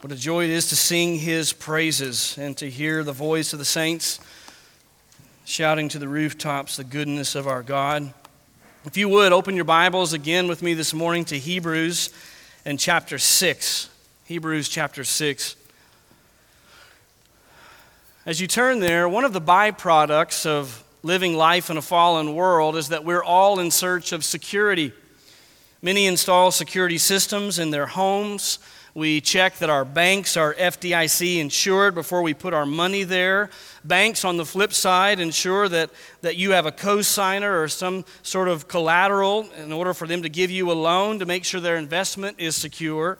What a joy it is to sing his praises and to hear the voice of the saints shouting to the rooftops the goodness of our God. If you would, open your Bibles again with me this morning to Hebrews and chapter 6. Hebrews chapter 6. As you turn there, one of the byproducts of living life in a fallen world is that we're all in search of security. Many install security systems in their homes we check that our banks are FDIC insured before we put our money there. Banks, on the flip side, ensure that, that you have a co-signer or some sort of collateral in order for them to give you a loan to make sure their investment is secure.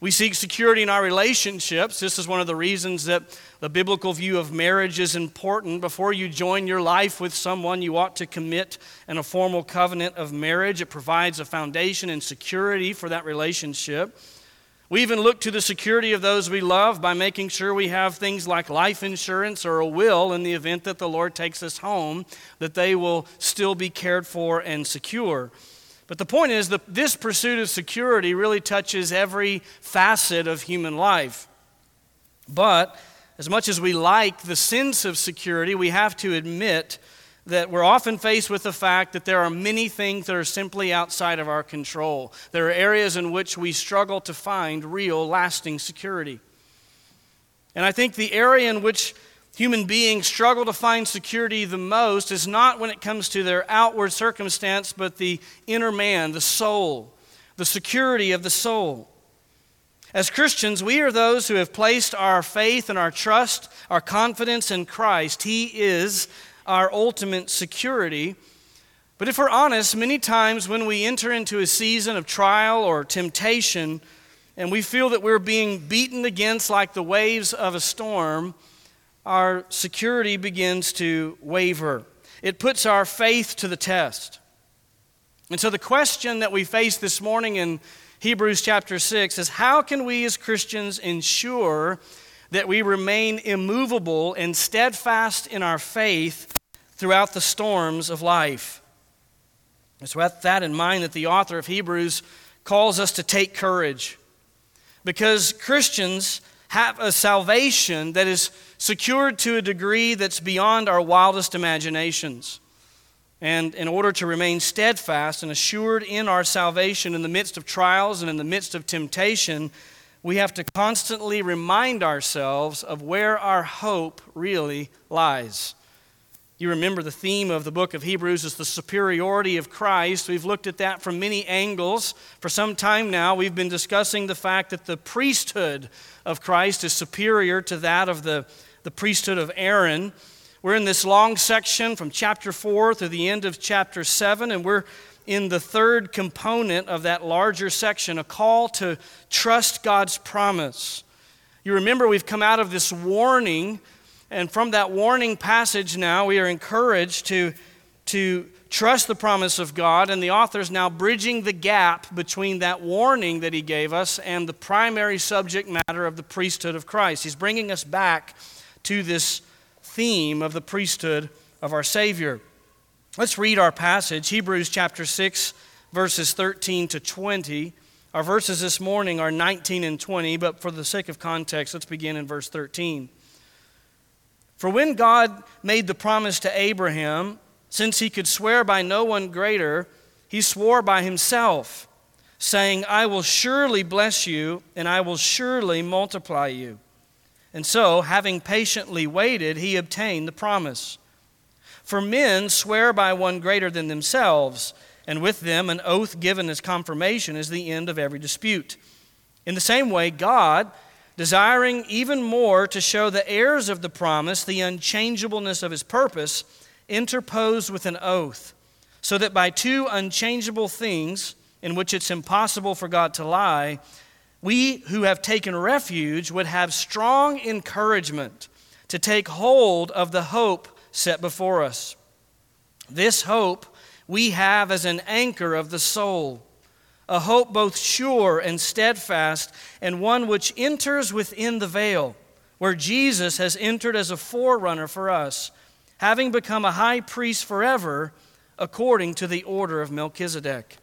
We seek security in our relationships. This is one of the reasons that the biblical view of marriage is important. Before you join your life with someone, you ought to commit in a formal covenant of marriage. It provides a foundation and security for that relationship. We even look to the security of those we love by making sure we have things like life insurance or a will in the event that the Lord takes us home, that they will still be cared for and secure. But the point is that this pursuit of security really touches every facet of human life. But as much as we like the sense of security, we have to admit that we're often faced with the fact that there are many things that are simply outside of our control. There are areas in which we struggle to find real, lasting security. And I think the area in which human beings struggle to find security the most is not when it comes to their outward circumstance, but the inner man, the soul, the security of the soul. As Christians, we are those who have placed our faith and our trust, our confidence in Christ. He is our ultimate security. But if we're honest, many times when we enter into a season of trial or temptation and we feel that we're being beaten against like the waves of a storm, our security begins to waver. It puts our faith to the test. And so the question that we face this morning in Hebrews chapter 6 is how can we as Christians ensure that we remain immovable and steadfast in our faith throughout the storms of life. It's with that in mind that the author of Hebrews calls us to take courage. Because Christians have a salvation that is secured to a degree that's beyond our wildest imaginations. And in order to remain steadfast and assured in our salvation in the midst of trials and in the midst of temptation, we have to constantly remind ourselves of where our hope really lies. You remember the theme of the book of Hebrews is the superiority of Christ. We've looked at that from many angles. For some time now, we've been discussing the fact that the priesthood of Christ is superior to that of the, the priesthood of Aaron. We're in this long section from chapter 4 through the end of chapter 7, and we're in the third component of that larger section a call to trust God's promise. You remember we've come out of this warning and from that warning passage now, we are encouraged to, to trust the promise of God. And the author is now bridging the gap between that warning that he gave us and the primary subject matter of the priesthood of Christ. He's bringing us back to this theme of the priesthood of our Savior. Let's read our passage, Hebrews chapter 6, verses 13 to 20. Our verses this morning are 19 and 20, but for the sake of context, let's begin in verse 13. For when God made the promise to Abraham, since he could swear by no one greater, he swore by himself, saying, I will surely bless you, and I will surely multiply you. And so, having patiently waited, he obtained the promise. For men swear by one greater than themselves, and with them an oath given as confirmation is the end of every dispute. In the same way, God desiring even more to show the heirs of the promise the unchangeableness of his purpose, interposed with an oath, so that by two unchangeable things, in which it's impossible for God to lie, we who have taken refuge would have strong encouragement to take hold of the hope set before us. This hope we have as an anchor of the soul a hope both sure and steadfast, and one which enters within the veil, where Jesus has entered as a forerunner for us, having become a high priest forever, according to the order of Melchizedek.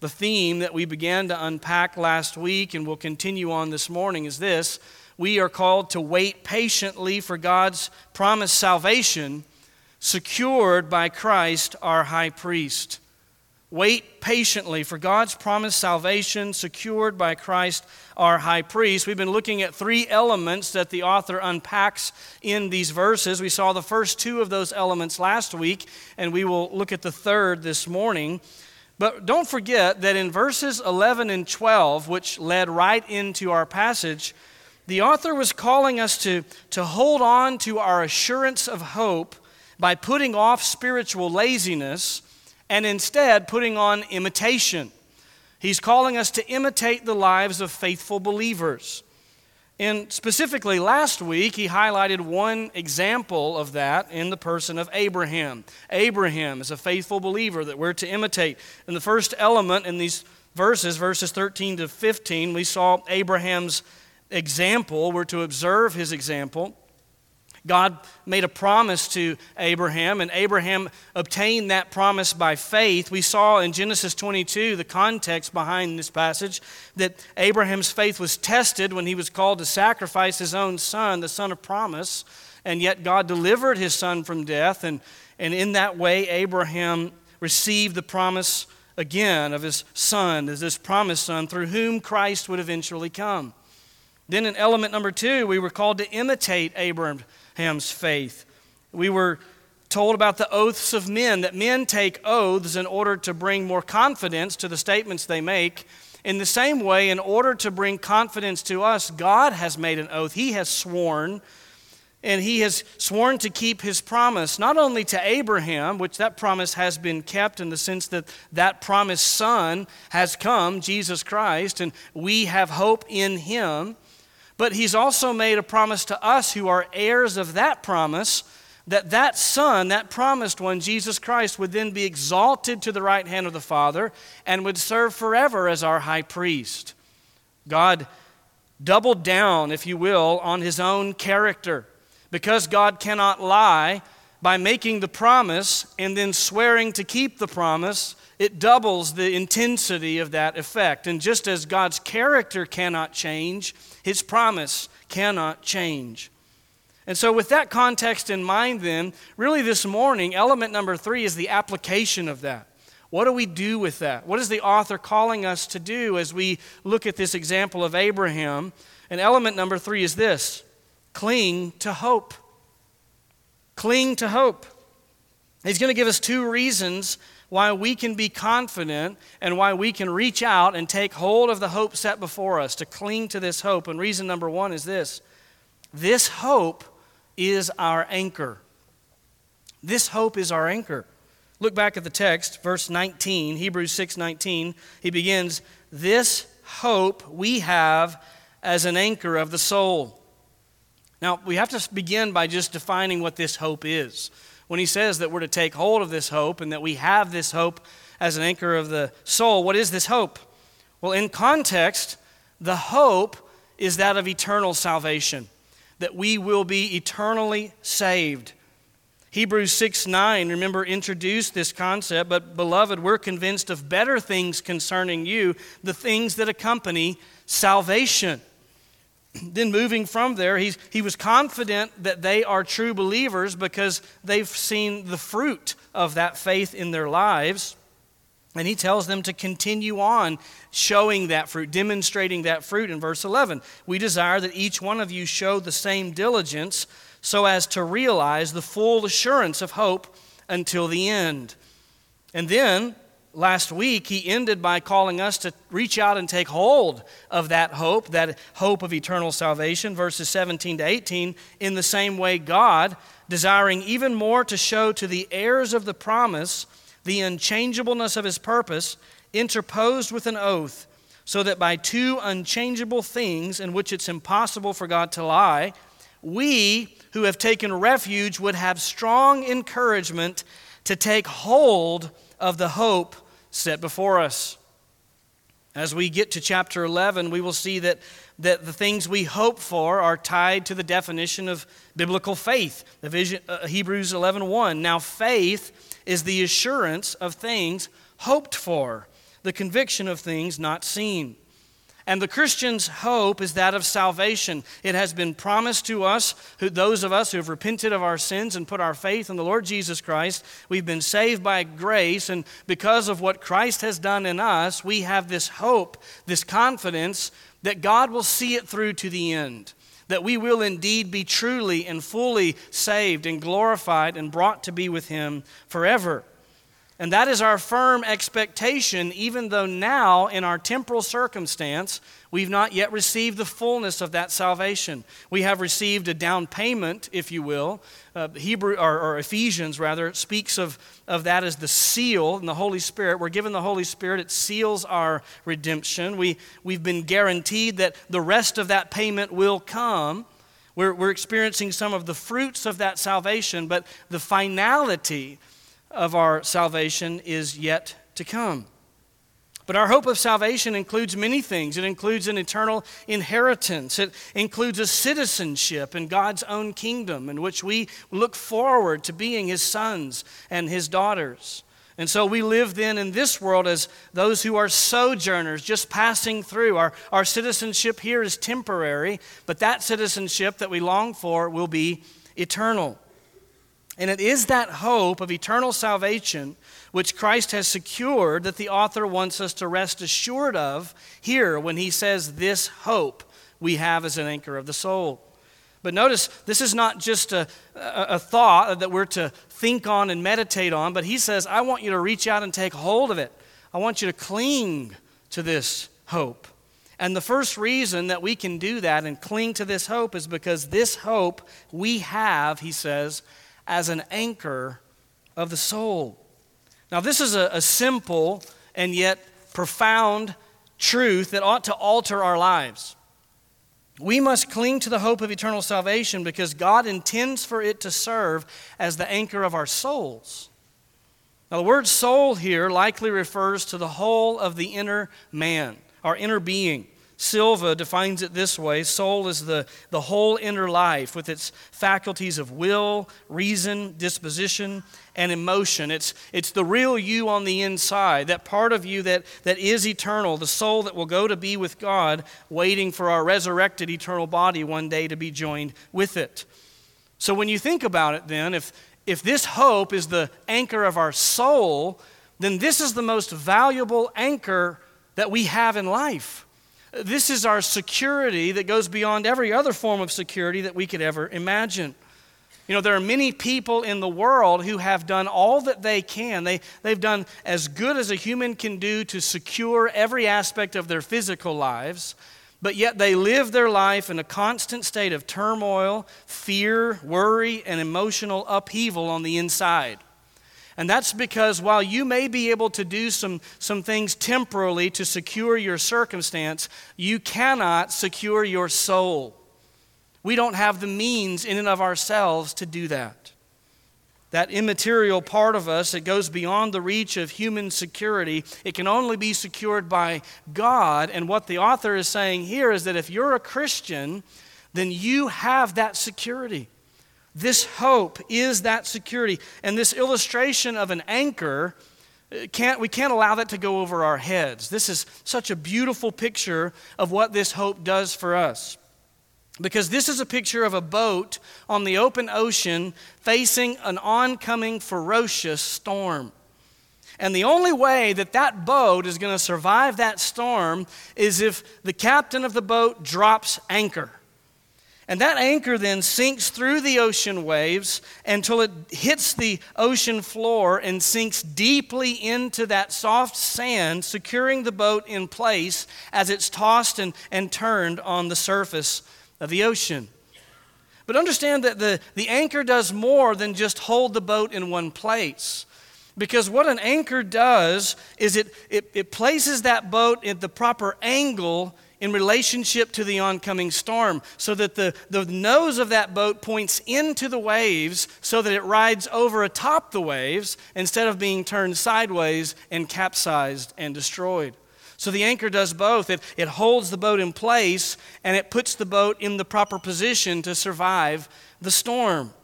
The theme that we began to unpack last week and will continue on this morning is this we are called to wait patiently for God's promised salvation secured by Christ our high priest. Wait patiently for God's promised salvation secured by Christ our high priest. We've been looking at three elements that the author unpacks in these verses. We saw the first two of those elements last week, and we will look at the third this morning. But don't forget that in verses 11 and 12, which led right into our passage, the author was calling us to, to hold on to our assurance of hope by putting off spiritual laziness and instead putting on imitation. He's calling us to imitate the lives of faithful believers. And specifically, last week, he highlighted one example of that in the person of Abraham. Abraham is a faithful believer that we're to imitate. And the first element in these verses, verses 13 to 15, we saw Abraham's example. We're to observe his example. God made a promise to Abraham, and Abraham obtained that promise by faith. We saw in Genesis 22, the context behind this passage, that Abraham's faith was tested when he was called to sacrifice his own son, the son of promise, and yet God delivered his son from death, and, and in that way, Abraham received the promise again of his son, as this promised son, through whom Christ would eventually come. Then, in element number two, we were called to imitate Abraham's faith. We were told about the oaths of men, that men take oaths in order to bring more confidence to the statements they make. In the same way, in order to bring confidence to us, God has made an oath. He has sworn, and He has sworn to keep His promise, not only to Abraham, which that promise has been kept in the sense that that promised Son has come, Jesus Christ, and we have hope in Him. But he's also made a promise to us who are heirs of that promise that that son, that promised one, Jesus Christ, would then be exalted to the right hand of the Father and would serve forever as our high priest. God doubled down, if you will, on his own character. Because God cannot lie, by making the promise and then swearing to keep the promise, it doubles the intensity of that effect. And just as God's character cannot change, his promise cannot change. And so, with that context in mind, then, really this morning, element number three is the application of that. What do we do with that? What is the author calling us to do as we look at this example of Abraham? And element number three is this cling to hope. Cling to hope. He's going to give us two reasons why we can be confident and why we can reach out and take hold of the hope set before us, to cling to this hope. And reason number one is this this hope is our anchor. This hope is our anchor. Look back at the text, verse 19, Hebrews 6 19. He begins, This hope we have as an anchor of the soul. Now, we have to begin by just defining what this hope is when he says that we're to take hold of this hope and that we have this hope as an anchor of the soul. What is this hope? Well, in context, the hope is that of eternal salvation, that we will be eternally saved. Hebrews 6 9, remember, introduced this concept, but beloved, we're convinced of better things concerning you, the things that accompany salvation then moving from there, he's, he was confident that they are true believers because they've seen the fruit of that faith in their lives. And he tells them to continue on showing that fruit, demonstrating that fruit in verse 11. We desire that each one of you show the same diligence so as to realize the full assurance of hope until the end. And then last week, he ended by calling us to reach out and take hold of that hope, that hope of eternal salvation, verses 17 to 18, in the same way God, desiring even more to show to the heirs of the promise the unchangeableness of his purpose, interposed with an oath, so that by two unchangeable things in which it's impossible for God to lie, we who have taken refuge would have strong encouragement to take hold of the hope set before us. As we get to chapter 11, we will see that, that the things we hope for are tied to the definition of biblical faith. The vision, uh, Hebrews 11.1. Now, faith is the assurance of things hoped for, the conviction of things not seen. And the Christian's hope is that of salvation. It has been promised to us, who, those of us who have repented of our sins and put our faith in the Lord Jesus Christ. We've been saved by grace, and because of what Christ has done in us, we have this hope, this confidence that God will see it through to the end. That we will indeed be truly and fully saved and glorified and brought to be with Him forever. And that is our firm expectation, even though now, in our temporal circumstance, we've not yet received the fullness of that salvation. We have received a down payment, if you will. Uh, Hebrew, or, or Ephesians, rather, speaks of, of that as the seal and the Holy Spirit. We're given the Holy Spirit, it seals our redemption. We, we've been guaranteed that the rest of that payment will come. We're, we're experiencing some of the fruits of that salvation, but the finality, of our salvation is yet to come. But our hope of salvation includes many things. It includes an eternal inheritance. It includes a citizenship in God's own kingdom in which we look forward to being His sons and His daughters. And so we live then in this world as those who are sojourners, just passing through. Our, our citizenship here is temporary, but that citizenship that we long for will be eternal. And it is that hope of eternal salvation which Christ has secured that the author wants us to rest assured of here when he says, This hope we have as an anchor of the soul. But notice, this is not just a, a, a, thought that we're to think on and meditate on, but he says, I want you to reach out and take hold of it. I want you to cling to this hope. And the first reason that we can do that and cling to this hope is because this hope we have, he says, as an anchor of the soul. Now, this is a, a simple and yet profound truth that ought to alter our lives. We must cling to the hope of eternal salvation because God intends for it to serve as the anchor of our souls. Now, the word soul here likely refers to the whole of the inner man, our inner being. Silva defines it this way soul is the, the whole inner life with its faculties of will, reason, disposition, and emotion. It's, it's the real you on the inside, that part of you that, that is eternal, the soul that will go to be with God, waiting for our resurrected eternal body one day to be joined with it. So when you think about it, then, if, if this hope is the anchor of our soul, then this is the most valuable anchor that we have in life. This is our security that goes beyond every other form of security that we could ever imagine. You know, there are many people in the world who have done all that they can. They, they've done as good as a human can do to secure every aspect of their physical lives, but yet they live their life in a constant state of turmoil, fear, worry, and emotional upheaval on the inside. And that's because while you may be able to do some, some things temporarily to secure your circumstance, you cannot secure your soul. We don't have the means in and of ourselves to do that. That immaterial part of us that goes beyond the reach of human security, it can only be secured by God. And what the author is saying here is that if you're a Christian, then you have that security. This hope is that security. And this illustration of an anchor, uh, can't, we can't allow that to go over our heads. This is such a beautiful picture of what this hope does for us. Because this is a picture of a boat on the open ocean facing an oncoming ferocious storm. And the only way that that boat is going to survive that storm is if the captain of the boat drops anchor. And that anchor then sinks through the ocean waves until it hits the ocean floor and sinks deeply into that soft sand, securing the boat in place as it's tossed and, and turned on the surface of the ocean. But understand that the, the anchor does more than just hold the boat in one place. Because what an anchor does is it, it, it places that boat at the proper angle in relationship to the oncoming storm, so that the, the nose of that boat points into the waves so that it rides over atop the waves instead of being turned sideways and capsized and destroyed. So the anchor does both. It, it holds the boat in place and it puts the boat in the proper position to survive the storm.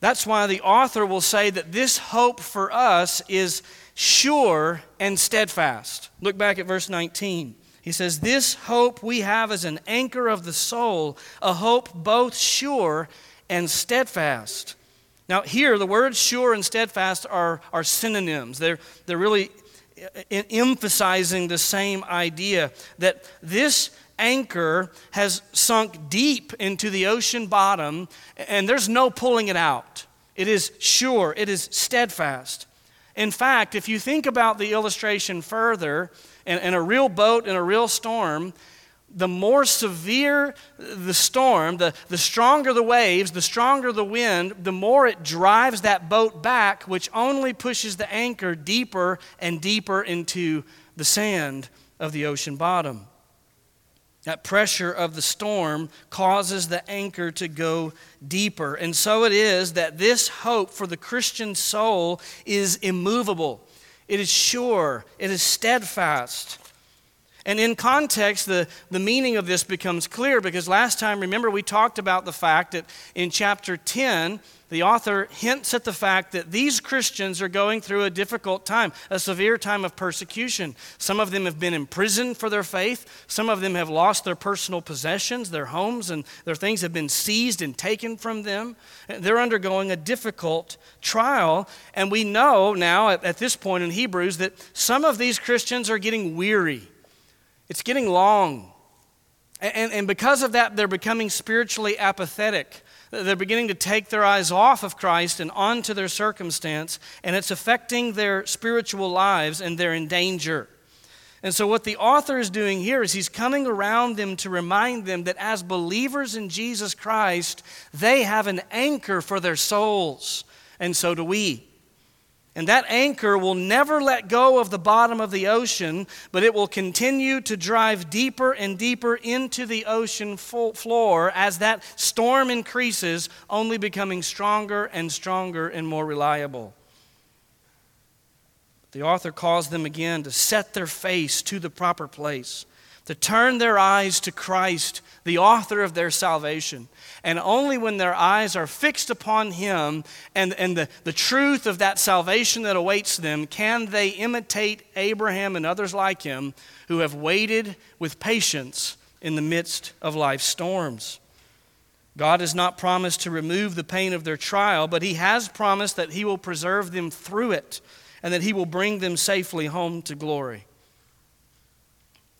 That's why the author will say that this hope for us is sure and steadfast. Look back at verse 19. He says, This hope we have as an anchor of the soul, a hope both sure and steadfast. Now, here, the words sure and steadfast are, are synonyms. They're, they're really uh, emphasizing the same idea that this anchor has sunk deep into the ocean bottom and there's no pulling it out. It is sure, it is steadfast. In fact, if you think about the illustration further, in, a real boat in a real storm, the more severe the storm, the, the stronger the waves, the stronger the wind, the more it drives that boat back, which only pushes the anchor deeper and deeper into the sand of the ocean bottom. That pressure of the storm causes the anchor to go deeper. And so it is that this hope for the Christian soul is immovable, it is sure, it is steadfast. And in context, the, the meaning of this becomes clear because last time, remember, we talked about the fact that in chapter 10, the author hints at the fact that these Christians are going through a difficult time, a severe time of persecution. Some of them have been imprisoned for their faith. Some of them have lost their personal possessions, their homes, and their things have been seized and taken from them. They're undergoing a difficult trial. And we know now, at, at this point in Hebrews, that some of these Christians are getting weary it's getting long. And, and because of that, they're becoming spiritually apathetic. They're beginning to take their eyes off of Christ and onto their circumstance, and it's affecting their spiritual lives, and they're in danger. And so, what the author is doing here is he's coming around them to remind them that as believers in Jesus Christ, they have an anchor for their souls, and so do we. And that anchor will never let go of the bottom of the ocean, but it will continue to drive deeper and deeper into the ocean floor as that storm increases, only becoming stronger and stronger and more reliable. The author calls them again to set their face to the proper place, to turn their eyes to Christ, the author of their salvation. And only when their eyes are fixed upon Him and, and the, the truth of that salvation that awaits them can they imitate Abraham and others like him who have waited with patience in the midst of life's storms. God has not promised to remove the pain of their trial, but He has promised that He will preserve them through it and that He will bring them safely home to glory.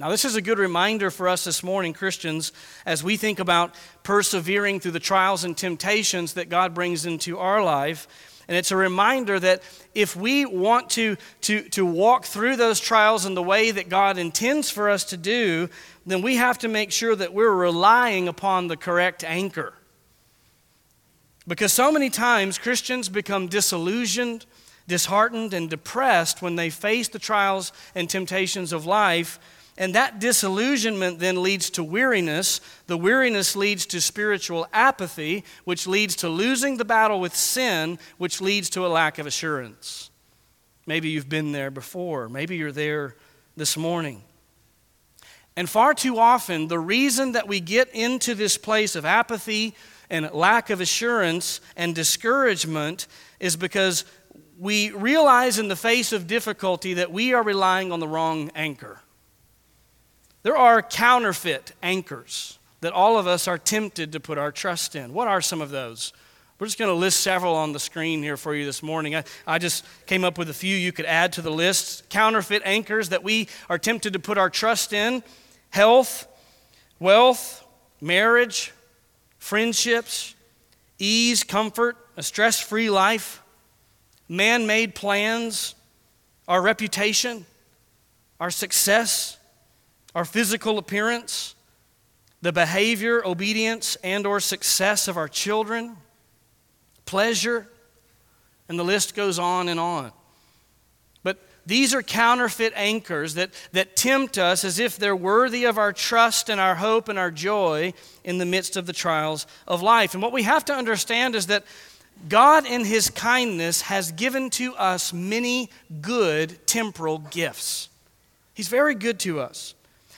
Now, this is a good reminder for us this morning, Christians, as we think about persevering through the trials and temptations that God brings into our life. And it's a reminder that if we want to, to, to walk through those trials in the way that God intends for us to do, then we have to make sure that we're relying upon the correct anchor. Because so many times Christians become disillusioned, disheartened, and depressed when they face the trials and temptations of life and that disillusionment then leads to weariness. The weariness leads to spiritual apathy, which leads to losing the battle with sin, which leads to a lack of assurance. Maybe you've been there before. Maybe you're there this morning. And far too often, the reason that we get into this place of apathy and lack of assurance and discouragement is because we realize in the face of difficulty that we are relying on the wrong anchor. There are counterfeit anchors that all of us are tempted to put our trust in. What are some of those? We're just going to list several on the screen here for you this morning. I, I just came up with a few you could add to the list. Counterfeit anchors that we are tempted to put our trust in health, wealth, marriage, friendships, ease, comfort, a stress free life, man made plans, our reputation, our success our physical appearance, the behavior, obedience, and or success of our children, pleasure, and the list goes on and on. But these are counterfeit anchors that, that tempt us as if they're worthy of our trust and our hope and our joy in the midst of the trials of life. And what we have to understand is that God, in His kindness, has given to us many good temporal gifts. He's very good to us.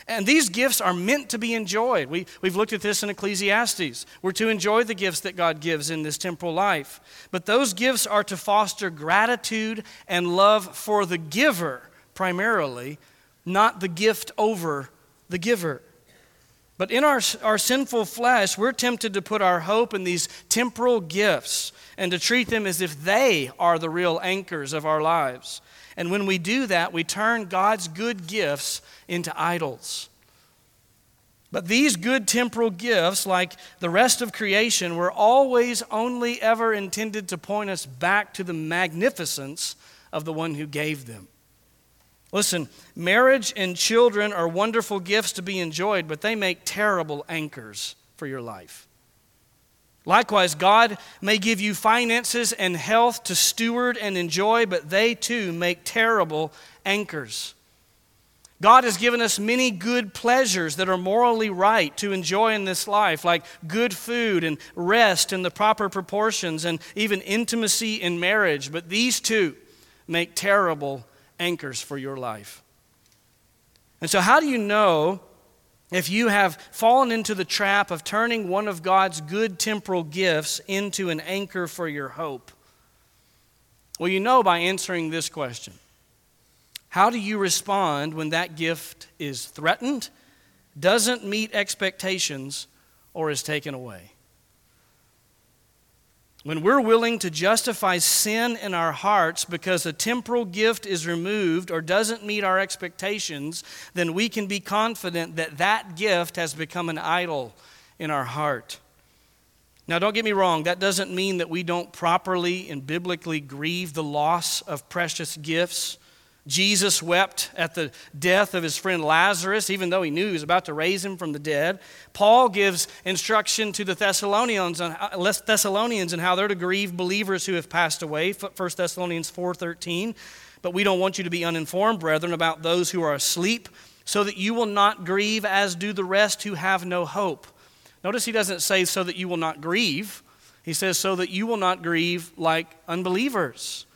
And these gifts are meant to be enjoyed. We, we've looked at this in Ecclesiastes. We're to enjoy the gifts that God gives in this temporal life. But those gifts are to foster gratitude and love for the giver primarily, not the gift over the giver. But in our, our sinful flesh, we're tempted to put our hope in these temporal gifts and to treat them as if they are the real anchors of our lives. And when we do that, we turn God's good gifts into idols. But these good temporal gifts, like the rest of creation, were always only ever intended to point us back to the magnificence of the one who gave them. Listen, marriage and children are wonderful gifts to be enjoyed, but they make terrible anchors for your life. Likewise, God may give you finances and health to steward and enjoy, but they too make terrible anchors. God has given us many good pleasures that are morally right to enjoy in this life, like good food and rest in the proper proportions and even intimacy in marriage. But these two make terrible anchors for your life. And so, how do you know if you have fallen into the trap of turning one of God's good temporal gifts into an anchor for your hope? Well, you know by answering this question How do you respond when that gift is threatened, doesn't meet expectations, or is taken away? When we're willing to justify sin in our hearts because a temporal gift is removed or doesn't meet our expectations, then we can be confident that that gift has become an idol in our heart. Now, don't get me wrong, that doesn't mean that we don't properly and biblically grieve the loss of precious gifts. Jesus wept at the death of his friend Lazarus, even though he knew he was about to raise him from the dead. Paul gives instruction to the Thessalonians on Thessalonians and how they're to grieve believers who have passed away. 1 Thessalonians 4:13. But we don't want you to be uninformed, brethren, about those who are asleep, so that you will not grieve as do the rest who have no hope. Notice he doesn't say so that you will not grieve. He says so that you will not grieve like unbelievers.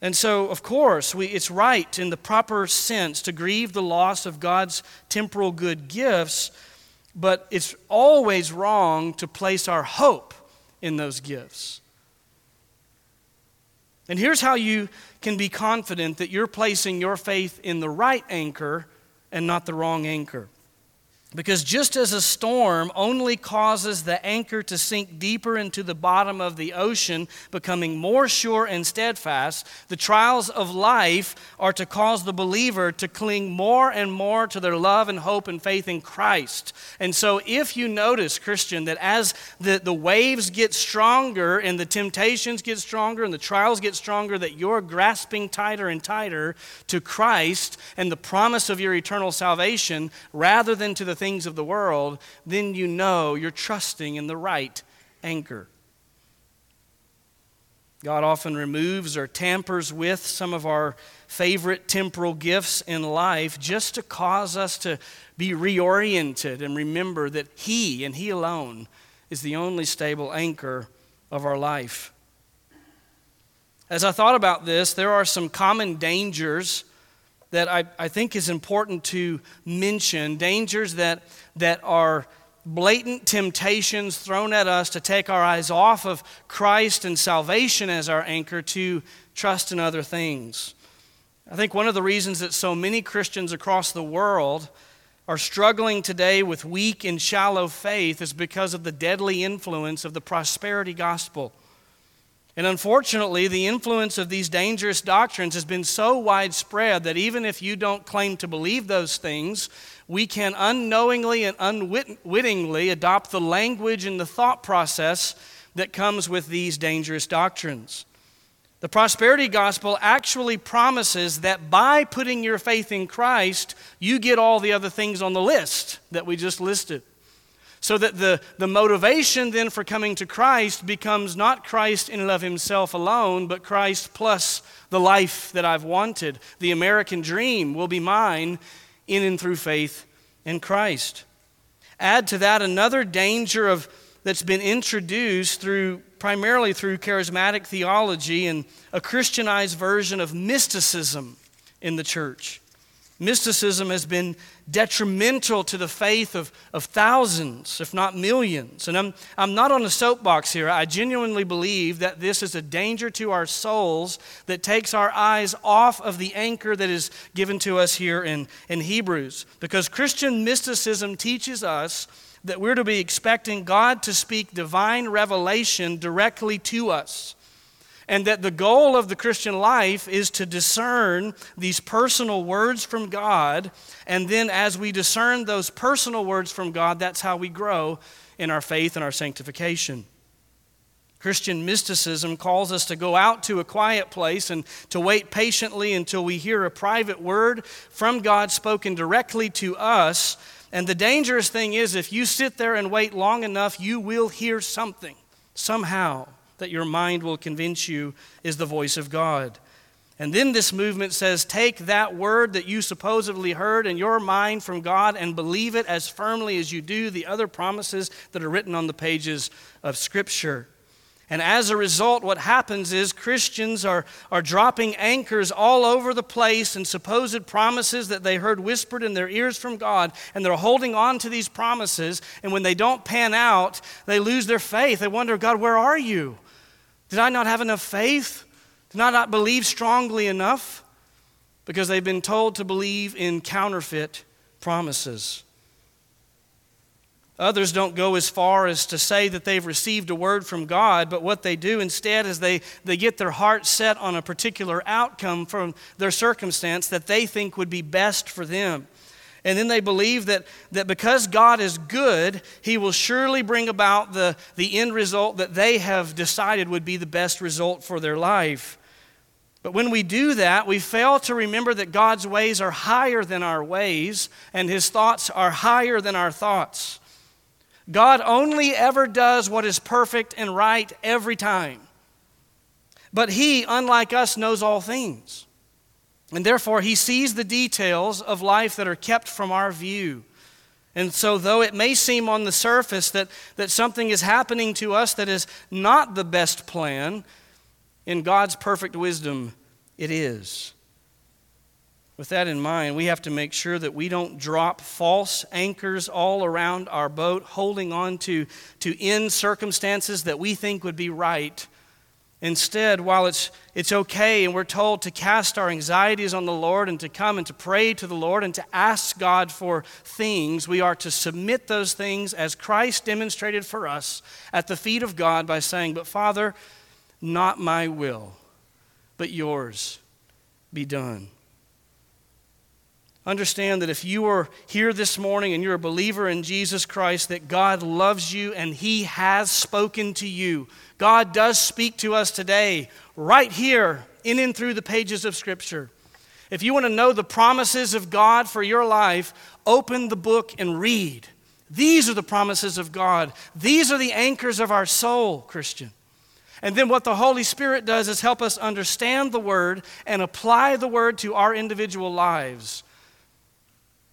And so, of course, we, it's right in the proper sense to grieve the loss of God's temporal good gifts, but it's always wrong to place our hope in those gifts. And here's how you can be confident that you're placing your faith in the right anchor and not the wrong anchor. Because just as a storm only causes the anchor to sink deeper into the bottom of the ocean, becoming more sure and steadfast, the trials of life are to cause the believer to cling more and more to their love and hope and faith in Christ. And so, if you notice, Christian, that as the, the waves get stronger and the temptations get stronger and the trials get stronger, that you're grasping tighter and tighter to Christ and the promise of your eternal salvation rather than to the things of the world, then you know you're trusting in the right anchor. God often removes or tampers with some of our favorite temporal gifts in life just to cause us to be reoriented and remember that He and He alone is the only stable anchor of our life. As I thought about this, there are some common dangers that I, I think is important to mention dangers that, that are blatant temptations thrown at us to take our eyes off of Christ and salvation as our anchor to trust in other things. I think one of the reasons that so many Christians across the world are struggling today with weak and shallow faith is because of the deadly influence of the prosperity gospel. And unfortunately, the influence of these dangerous doctrines has been so widespread that even if you don't claim to believe those things, we can unknowingly and unwittingly adopt the language and the thought process that comes with these dangerous doctrines. The prosperity gospel actually promises that by putting your faith in Christ, you get all the other things on the list that we just listed. So that the, the motivation then for coming to Christ becomes not Christ in and of himself alone, but Christ plus the life that I've wanted. The American dream will be mine in and through faith in Christ. Add to that another danger of that's been introduced through primarily through charismatic theology and a Christianized version of mysticism in the church. Mysticism has been detrimental to the faith of, of thousands, if not millions. And I'm, I'm not on a soapbox here. I genuinely believe that this is a danger to our souls that takes our eyes off of the anchor that is given to us here in, in Hebrews. Because Christian mysticism teaches us that we're to be expecting God to speak divine revelation directly to us and that the goal of the Christian life is to discern these personal words from God. And then, as we discern those personal words from God, that's how we grow in our faith and our sanctification. Christian mysticism calls us to go out to a quiet place and to wait patiently until we hear a private word from God spoken directly to us. And the dangerous thing is, if you sit there and wait long enough, you will hear something somehow that your mind will convince you is the voice of God. And then this movement says take that word that you supposedly heard in your mind from God and believe it as firmly as you do the other promises that are written on the pages of Scripture. And as a result, what happens is Christians are, are dropping anchors all over the place and supposed promises that they heard whispered in their ears from God, and they're holding on to these promises. And when they don't pan out, they lose their faith. They wonder, God, where are you? Did I not have enough faith? Did I not believe strongly enough? Because they've been told to believe in counterfeit promises. Others don't go as far as to say that they've received a word from God, but what they do instead is they, they get their heart set on a particular outcome from their circumstance that they think would be best for them. And then they believe that, that because God is good, He will surely bring about the, the end result that they have decided would be the best result for their life. But when we do that, we fail to remember that God's ways are higher than our ways, and His thoughts are higher than our thoughts. God only ever does what is perfect and right every time. But He, unlike us, knows all things. And therefore, he sees the details of life that are kept from our view. And so, though it may seem on the surface that, that something is happening to us that is not the best plan, in God's perfect wisdom, it is. With that in mind, we have to make sure that we don't drop false anchors all around our boat, holding on to, to end circumstances that we think would be right Instead, while it's, it's okay and we're told to cast our anxieties on the Lord and to come and to pray to the Lord and to ask God for things, we are to submit those things as Christ demonstrated for us at the feet of God by saying, But Father, not my will, but yours be done. Understand that if you are here this morning and you're a believer in Jesus Christ, that God loves you and He has spoken to you. God does speak to us today, right here, in and through the pages of Scripture. If you want to know the promises of God for your life, open the book and read. These are the promises of God. These are the anchors of our soul, Christian. And then what the Holy Spirit does is help us understand the Word and apply the Word to our individual lives.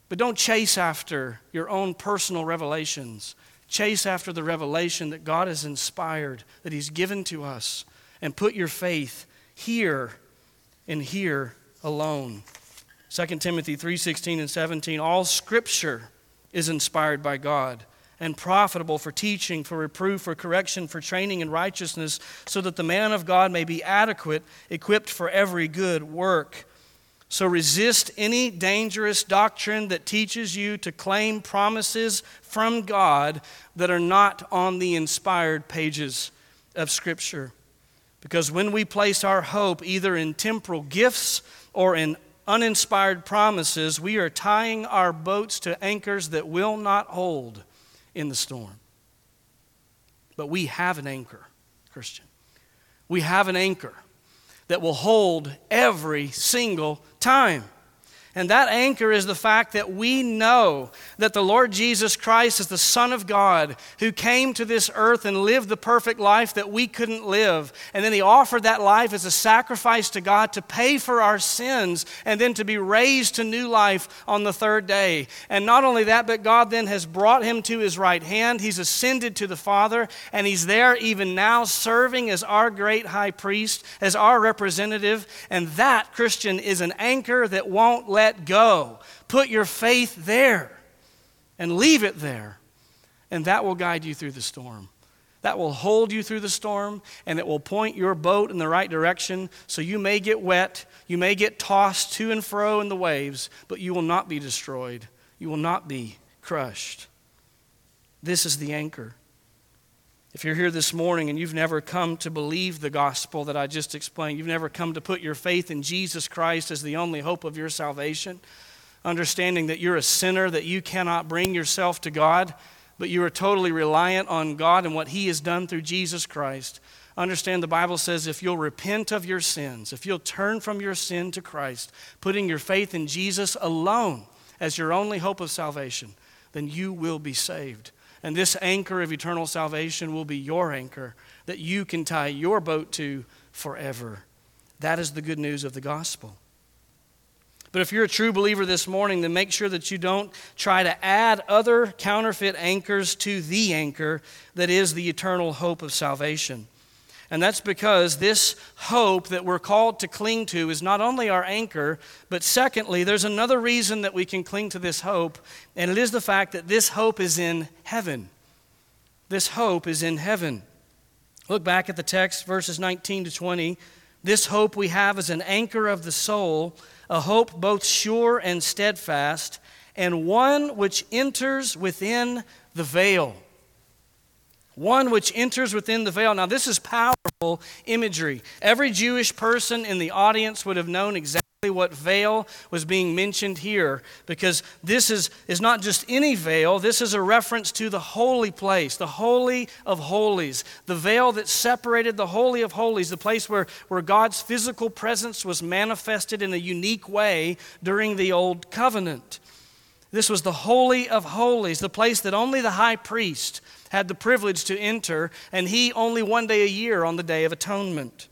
But don't chase after your own personal revelations. Chase after the revelation that God has inspired, that He's given to us, and put your faith here and here alone. 2 Timothy 3:16 and 17 All scripture is inspired by God and profitable for teaching, for reproof, for correction, for training in righteousness, so that the man of God may be adequate, equipped for every good work. So resist any dangerous doctrine that teaches you to claim promises from God that are not on the inspired pages of Scripture. Because when we place our hope either in temporal gifts or in uninspired promises, we are tying our boats to anchors that will not hold in the storm. But we have an anchor, Christian. We have an anchor that will hold every single time. And that anchor is the fact that we know that the Lord Jesus Christ is the Son of God who came to this earth and lived the perfect life that we couldn't live. And then He offered that life as a sacrifice to God to pay for our sins and then to be raised to new life on the third day. And not only that, but God then has brought Him to His right hand. He's ascended to the Father, and He's there even now serving as our great high priest, as our representative. And that, Christian, is an anchor that won't let let go. Put your faith there and leave it there, and that will guide you through the storm. That will hold you through the storm and it will point your boat in the right direction so you may get wet, you may get tossed to and fro in the waves, but you will not be destroyed. You will not be crushed. This is the anchor. If you're here this morning and you've never come to believe the gospel that I just explained, you've never come to put your faith in Jesus Christ as the only hope of your salvation, understanding that you're a sinner, that you cannot bring yourself to God, but you are totally reliant on God and what He has done through Jesus Christ. Understand the Bible says if you'll repent of your sins, if you'll turn from your sin to Christ, putting your faith in Jesus alone as your only hope of salvation, then you will be saved. And this anchor of eternal salvation will be your anchor that you can tie your boat to forever. That is the good news of the gospel. But if you're a true believer this morning, then make sure that you don't try to add other counterfeit anchors to the anchor that is the eternal hope of salvation. And that's because this hope that we're called to cling to is not only our anchor, but secondly, there's another reason that we can cling to this hope, and it is the fact that this hope is in heaven. This hope is in heaven. Look back at the text, verses 19 to 20. This hope we have is an anchor of the soul a hope both sure and steadfast, and one which enters within the veil. One which enters within the veil. Now, this is powerful imagery. Every Jewish person in the audience would have known exactly what veil was being mentioned here because this is, is not just any veil, this is a reference to the holy place, the Holy of Holies, the veil that separated the Holy of Holies, the place where, where God's physical presence was manifested in a unique way during the Old Covenant. This was the Holy of Holies, the place that only the high priest had the privilege to enter, and he only one day a year on the Day of Atonement.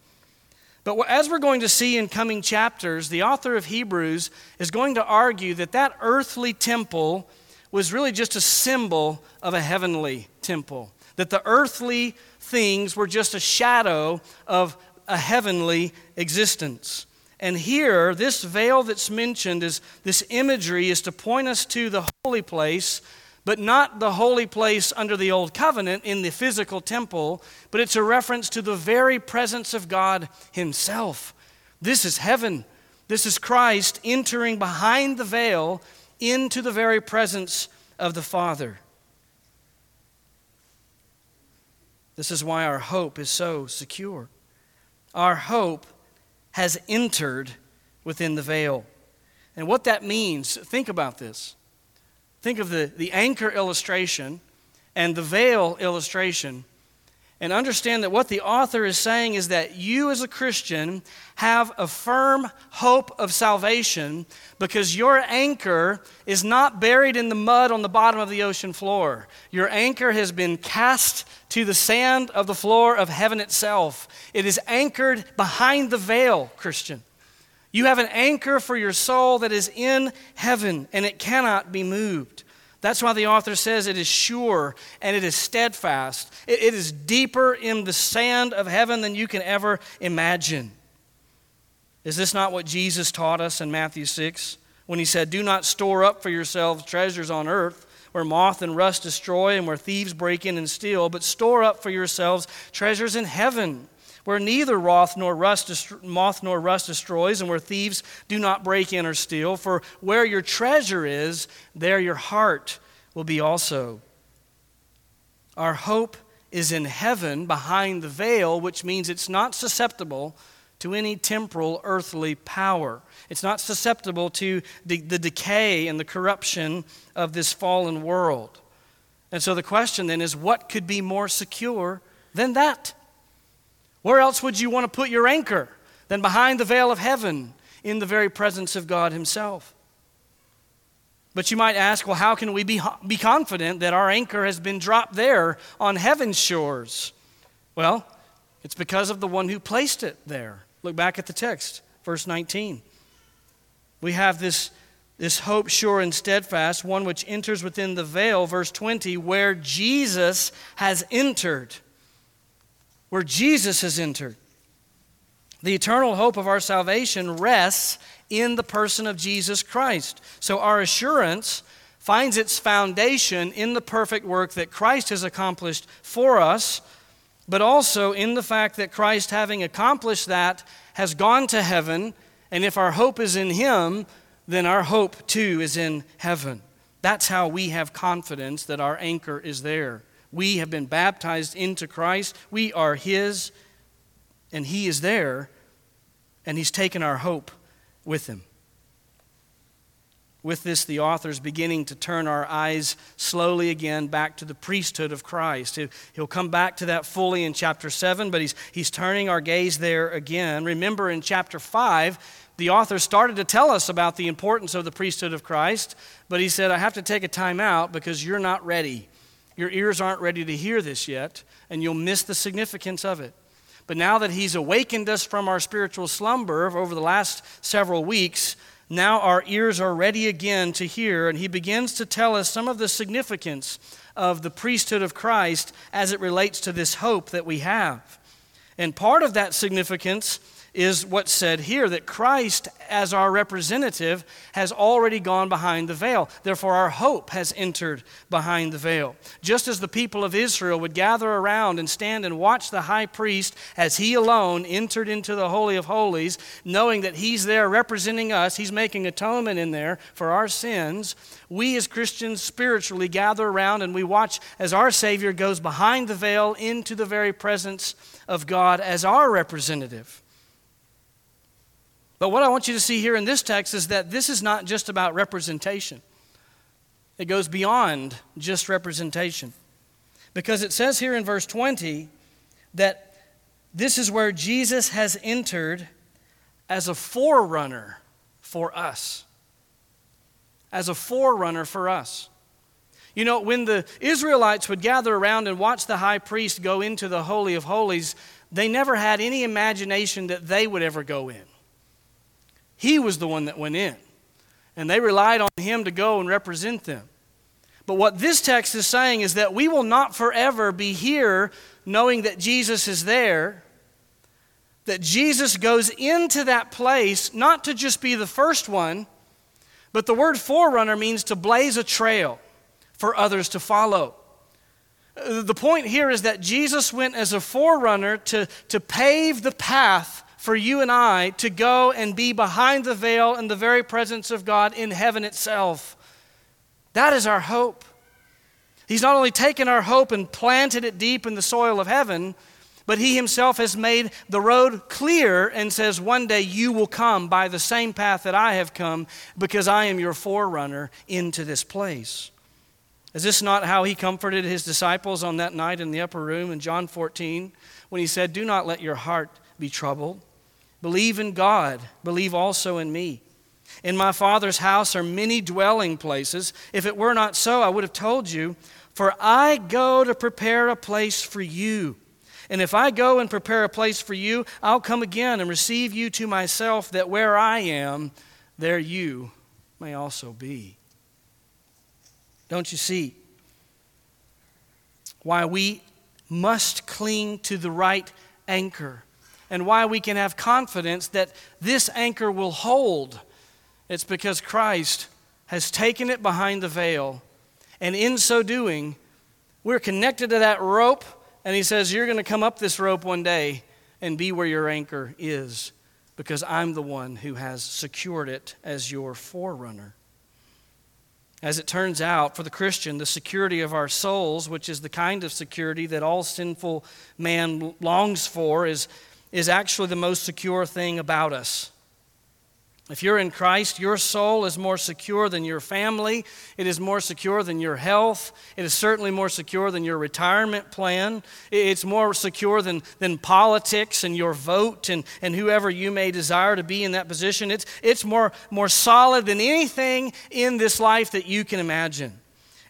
But as we're going to see in coming chapters, the author of Hebrews is going to argue that that earthly temple was really just a symbol of a heavenly temple. That the earthly things were just a shadow of a heavenly existence. And here, this veil that's mentioned is this imagery is to point us to the holy place but not the holy place under the old covenant in the physical temple, but it's a reference to the very presence of God Himself. This is heaven. This is Christ entering behind the veil into the very presence of the Father. This is why our hope is so secure. Our hope has entered within the veil. And what that means, think about this. Think of the, the anchor illustration and the veil illustration and understand that what the author is saying is that you, as a Christian, have a firm hope of salvation because your anchor is not buried in the mud on the bottom of the ocean floor. Your anchor has been cast to the sand of the floor of heaven itself. It is anchored behind the veil, Christian. You have an anchor for your soul that is in heaven and it cannot be moved. That's why the author says it is sure and it is steadfast. it, it is deeper in the sand of heaven than you can ever imagine. Is this not what Jesus taught us in Matthew 6 when he said, Do not store up for yourselves treasures on earth where moth and rust destroy and where thieves break in and steal, but store up for yourselves treasures in heaven where neither moth nor rust, moth nor rust destroys, and where thieves do not break in or steal. For where your treasure is, there your heart will be also. Our hope is in heaven behind the veil, which means it's not susceptible to any temporal earthly power. It's not susceptible to the, the decay and the corruption of this fallen world. And so the question then is what could be more secure than that? Where else would you want to put your anchor than behind the veil of heaven in the very presence of God Himself? But you might ask, well, how can we be, be confident that our anchor has been dropped there on heaven's shores? Well, it's because of the one who placed it there. Look back at the text, verse 19. We have this, this hope sure and steadfast, one which enters within the veil, verse 20, where Jesus has entered where Jesus has entered. The eternal hope of our salvation rests in the person of Jesus Christ. So our assurance finds its foundation in the perfect work that Christ has accomplished for us, but also in the fact that Christ, having accomplished that, has gone to heaven. And if our hope is in Him, then our hope too is in heaven. That's how we have confidence that our anchor is there. We have been baptized into Christ, we are His, and He is there, and He's taken our hope with Him. With this, the author is beginning to turn our eyes slowly again back to the priesthood of Christ. He'll come back to that fully in chapter 7, but he's, he's turning our gaze there again. Remember in chapter 5, the author started to tell us about the importance of the priesthood of Christ, but he said, I have to take a time out because you're not ready. Your ears aren't ready to hear this yet, and you'll miss the significance of it. But now that he's awakened us from our spiritual slumber over the last several weeks, now our ears are ready again to hear, and he begins to tell us some of the significance of the priesthood of Christ as it relates to this hope that we have. And part of that significance is what's said here that Christ, as our representative, has already gone behind the veil. Therefore, our hope has entered behind the veil. Just as the people of Israel would gather around and stand and watch the high priest as he alone entered into the Holy of Holies, knowing that he's there representing us, he's making atonement in there for our sins. We as Christians spiritually gather around and we watch as our Savior goes behind the veil into the very presence of God as our representative. But what I want you to see here in this text is that this is not just about representation, it goes beyond just representation. Because it says here in verse 20 that this is where Jesus has entered as a forerunner for us. As a forerunner for us. You know, when the Israelites would gather around and watch the high priest go into the Holy of Holies, they never had any imagination that they would ever go in. He was the one that went in. And they relied on him to go and represent them. But what this text is saying is that we will not forever be here knowing that Jesus is there, that Jesus goes into that place not to just be the first one, but the word forerunner means to blaze a trail for others to follow. Uh, the point here is that Jesus went as a forerunner to, to pave the path for you and I to go and be behind the veil in the very presence of God in heaven itself. That is our hope. He's not only taken our hope and planted it deep in the soil of heaven, but He Himself has made the road clear and says, One day you will come by the same path that I have come because I am your forerunner into this place. Is this not how He comforted His disciples on that night in the upper room in John 14 when He said, Do not let your heart be troubled. Believe in God, believe also in me. In my Father's house are many dwelling places. If it were not so, I would have told you, for I go to prepare a place for you. And if I go and prepare a place for you, I'll come again and receive you to myself, that where I am, there you may also be. Don't you see why we must cling to the right anchor? And why we can have confidence that this anchor will hold. It's because Christ has taken it behind the veil, and in so doing, we're connected to that rope, and He says, You're going to come up this rope one day and be where your anchor is, because I'm the one who has secured it as your forerunner. As it turns out, for the Christian, the security of our souls, which is the kind of security that all sinful man longs for, is is actually the most secure thing about us. If you're in Christ, your soul is more secure than your family. It is more secure than your health. It is certainly more secure than your retirement plan. It's more secure than, than politics and your vote and, and whoever you may desire to be in that position. It's, it's more, more solid than anything in this life that you can imagine.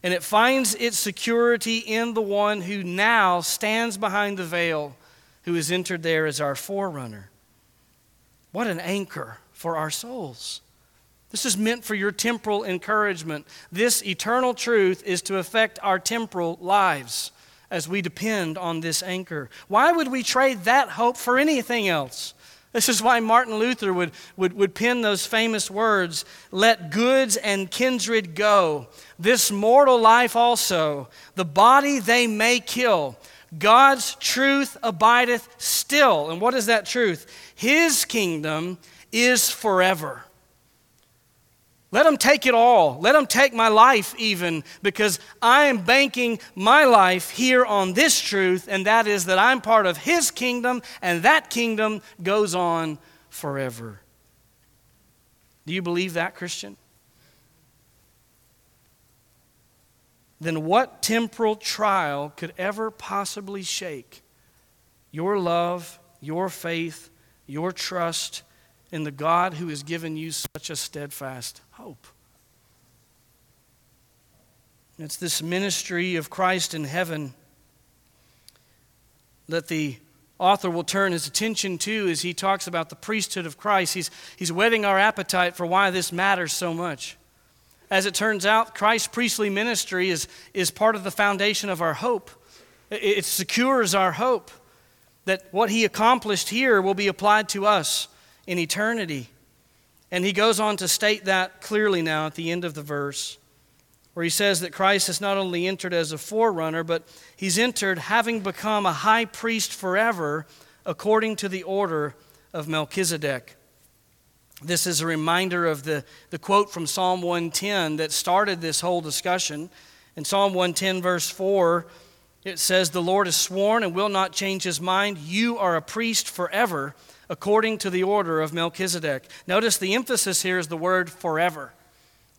And it finds its security in the one who now stands behind the veil who has entered there as our forerunner. What an anchor for our souls. This is meant for your temporal encouragement. This eternal truth is to affect our temporal lives as we depend on this anchor. Why would we trade that hope for anything else? This is why Martin Luther would, would, would pen those famous words Let goods and kindred go, this mortal life also, the body they may kill. God's truth abideth still. And what is that truth? His kingdom is forever. Let them take it all. Let them take my life, even, because I am banking my life here on this truth, and that is that I'm part of His kingdom, and that kingdom goes on forever. Do you believe that, Christian? Then what temporal trial could ever possibly shake your love, your faith, your trust in the God who has given you such a steadfast hope. It's this ministry of Christ in heaven that the author will turn his attention to as he talks about the priesthood of Christ. He's, he's whetting our appetite for why this matters so much. As it turns out, Christ's priestly ministry is, is part of the foundation of our hope. It, it secures our hope that what he accomplished here will be applied to us in eternity. And he goes on to state that clearly now at the end of the verse, where he says that Christ has not only entered as a forerunner, but he's entered having become a high priest forever according to the order of Melchizedek. This is a reminder of the, the quote from Psalm 110 that started this whole discussion. In Psalm 110, verse 4, it says, The Lord has sworn and will not change his mind. You are a priest forever according to the order of Melchizedek. Notice the emphasis here is the word forever.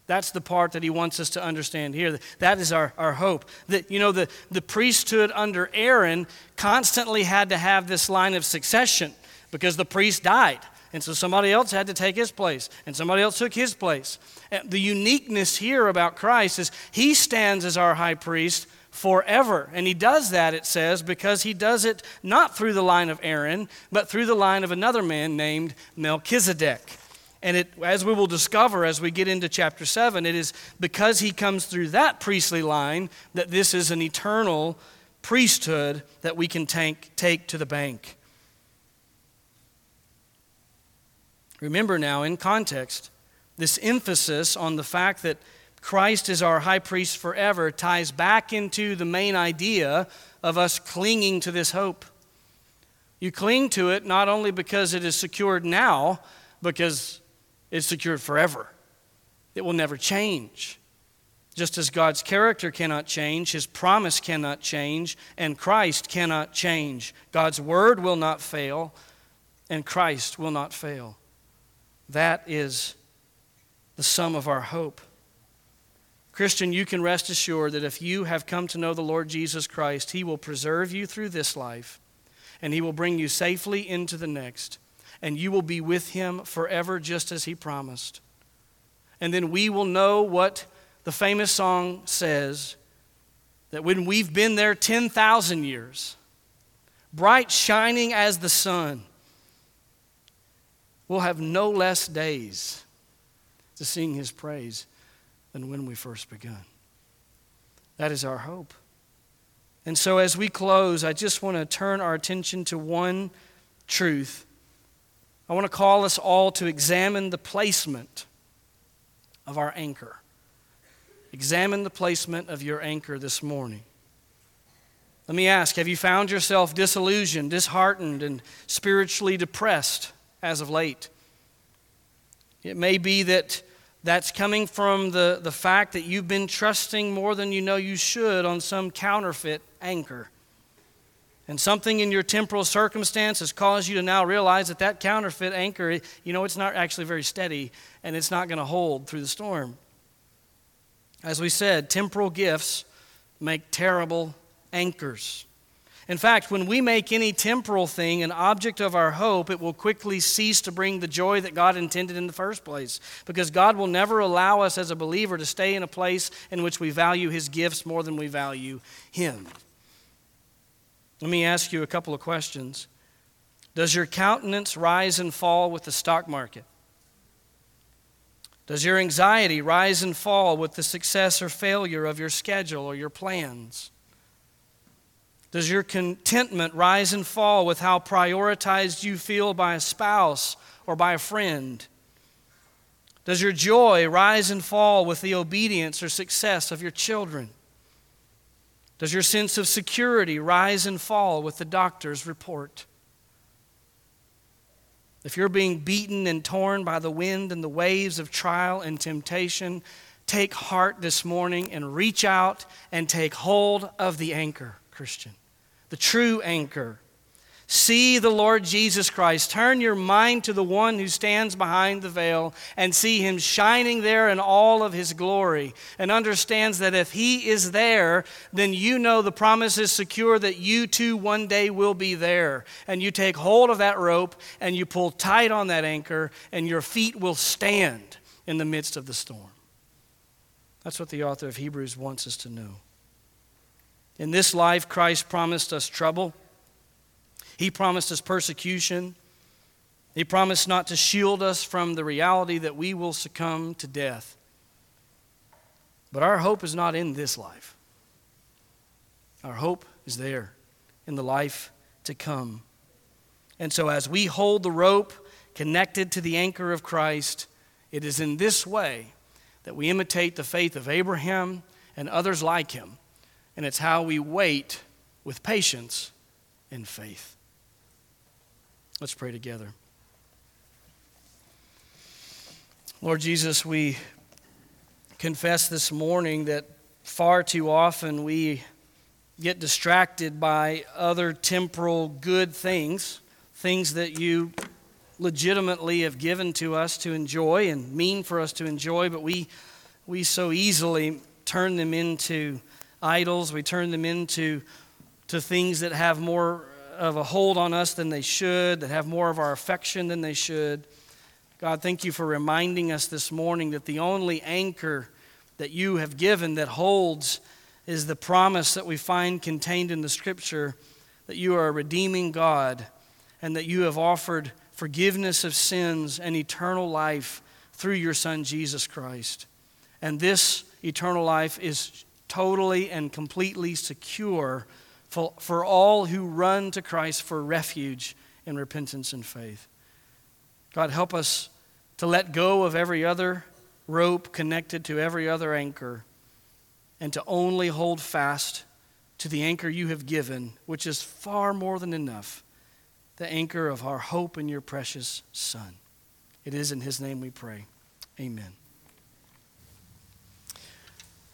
That's the part that he wants us to understand here. That is our, our hope. That, you know, the, the priesthood under Aaron constantly had to have this line of succession because the priest died. And so somebody else had to take his place, and somebody else took his place. And the uniqueness here about Christ is he stands as our high priest forever. And he does that, it says, because he does it not through the line of Aaron, but through the line of another man named Melchizedek. And it, as we will discover as we get into chapter 7, it is because he comes through that priestly line that this is an eternal priesthood that we can take, take to the bank. Remember now, in context, this emphasis on the fact that Christ is our high priest forever ties back into the main idea of us clinging to this hope. You cling to it not only because it is secured now, because it's secured forever. It will never change. Just as God's character cannot change, His promise cannot change, and Christ cannot change. God's word will not fail, and Christ will not fail. That is the sum of our hope. Christian, you can rest assured that if you have come to know the Lord Jesus Christ, He will preserve you through this life and He will bring you safely into the next. And you will be with Him forever, just as He promised. And then we will know what the famous song says that when we've been there 10,000 years, bright shining as the sun, we'll have no less days to sing His praise than when we first begun. That is our hope. And so, as we close, I just want to turn our attention to one truth. I want to call us all to examine the placement of our anchor. Examine the placement of your anchor this morning. Let me ask have you found yourself disillusioned, disheartened, and spiritually depressed as of late? It may be that that's coming from the, the fact that you've been trusting more than you know you should on some counterfeit anchor. And something in your temporal circumstance has caused you to now realize that that counterfeit anchor, you know, it's not actually very steady and it's not going to hold through the storm. As we said, temporal gifts make terrible anchors. In fact, when we make any temporal thing an object of our hope, it will quickly cease to bring the joy that God intended in the first place. Because God will never allow us as a believer to stay in a place in which we value His gifts more than we value Him. Let me ask you a couple of questions. Does your countenance rise and fall with the stock market? Does your anxiety rise and fall with the success or failure of your schedule or your plans? Does your contentment rise and fall with how prioritized you feel by a spouse or by a friend? Does your joy rise and fall with the obedience or success of your children? Does your sense of security rise and fall with the doctor's report? If you're being beaten and torn by the wind and the waves of trial and temptation, take heart this morning and reach out and take hold of the anchor, Christian the true anchor. See the Lord Jesus Christ. Turn your mind to the one who stands behind the veil and see him shining there in all of his glory. And understands that if he is there, then you know the promise is secure that you too one day will be there. And you take hold of that rope and you pull tight on that anchor, and your feet will stand in the midst of the storm. That's what the author of Hebrews wants us to know. In this life, Christ promised us trouble. He promised us persecution. He promised not to shield us from the reality that we will succumb to death. But our hope is not in this life. Our hope is there in the life to come. And so, as we hold the rope connected to the anchor of Christ, it is in this way that we imitate the faith of Abraham and others like him and it's how we wait with patience and faith. Let's pray together. Lord Jesus, we confess this morning that far too often we get distracted by other temporal good things, things that you legitimately have given to us to enjoy and mean for us to enjoy, but we, we so easily turn them into idols. We turn them into to things that have more of a hold on us than they should, that have more of our affection than they should. God, thank you for reminding us this morning that the only anchor that you have given that holds is the promise that we find contained in the scripture that you are a redeeming God and that you have offered forgiveness of sins and eternal life through your Son, Jesus Christ. And this eternal life is totally and completely secure for, for all who run to Christ for refuge in repentance and faith. God, help us to let go of every other rope connected to every other anchor and to only hold fast to the anchor you have given, which is far more than enough the anchor of our hope in your precious Son. It is in His name we pray. Amen.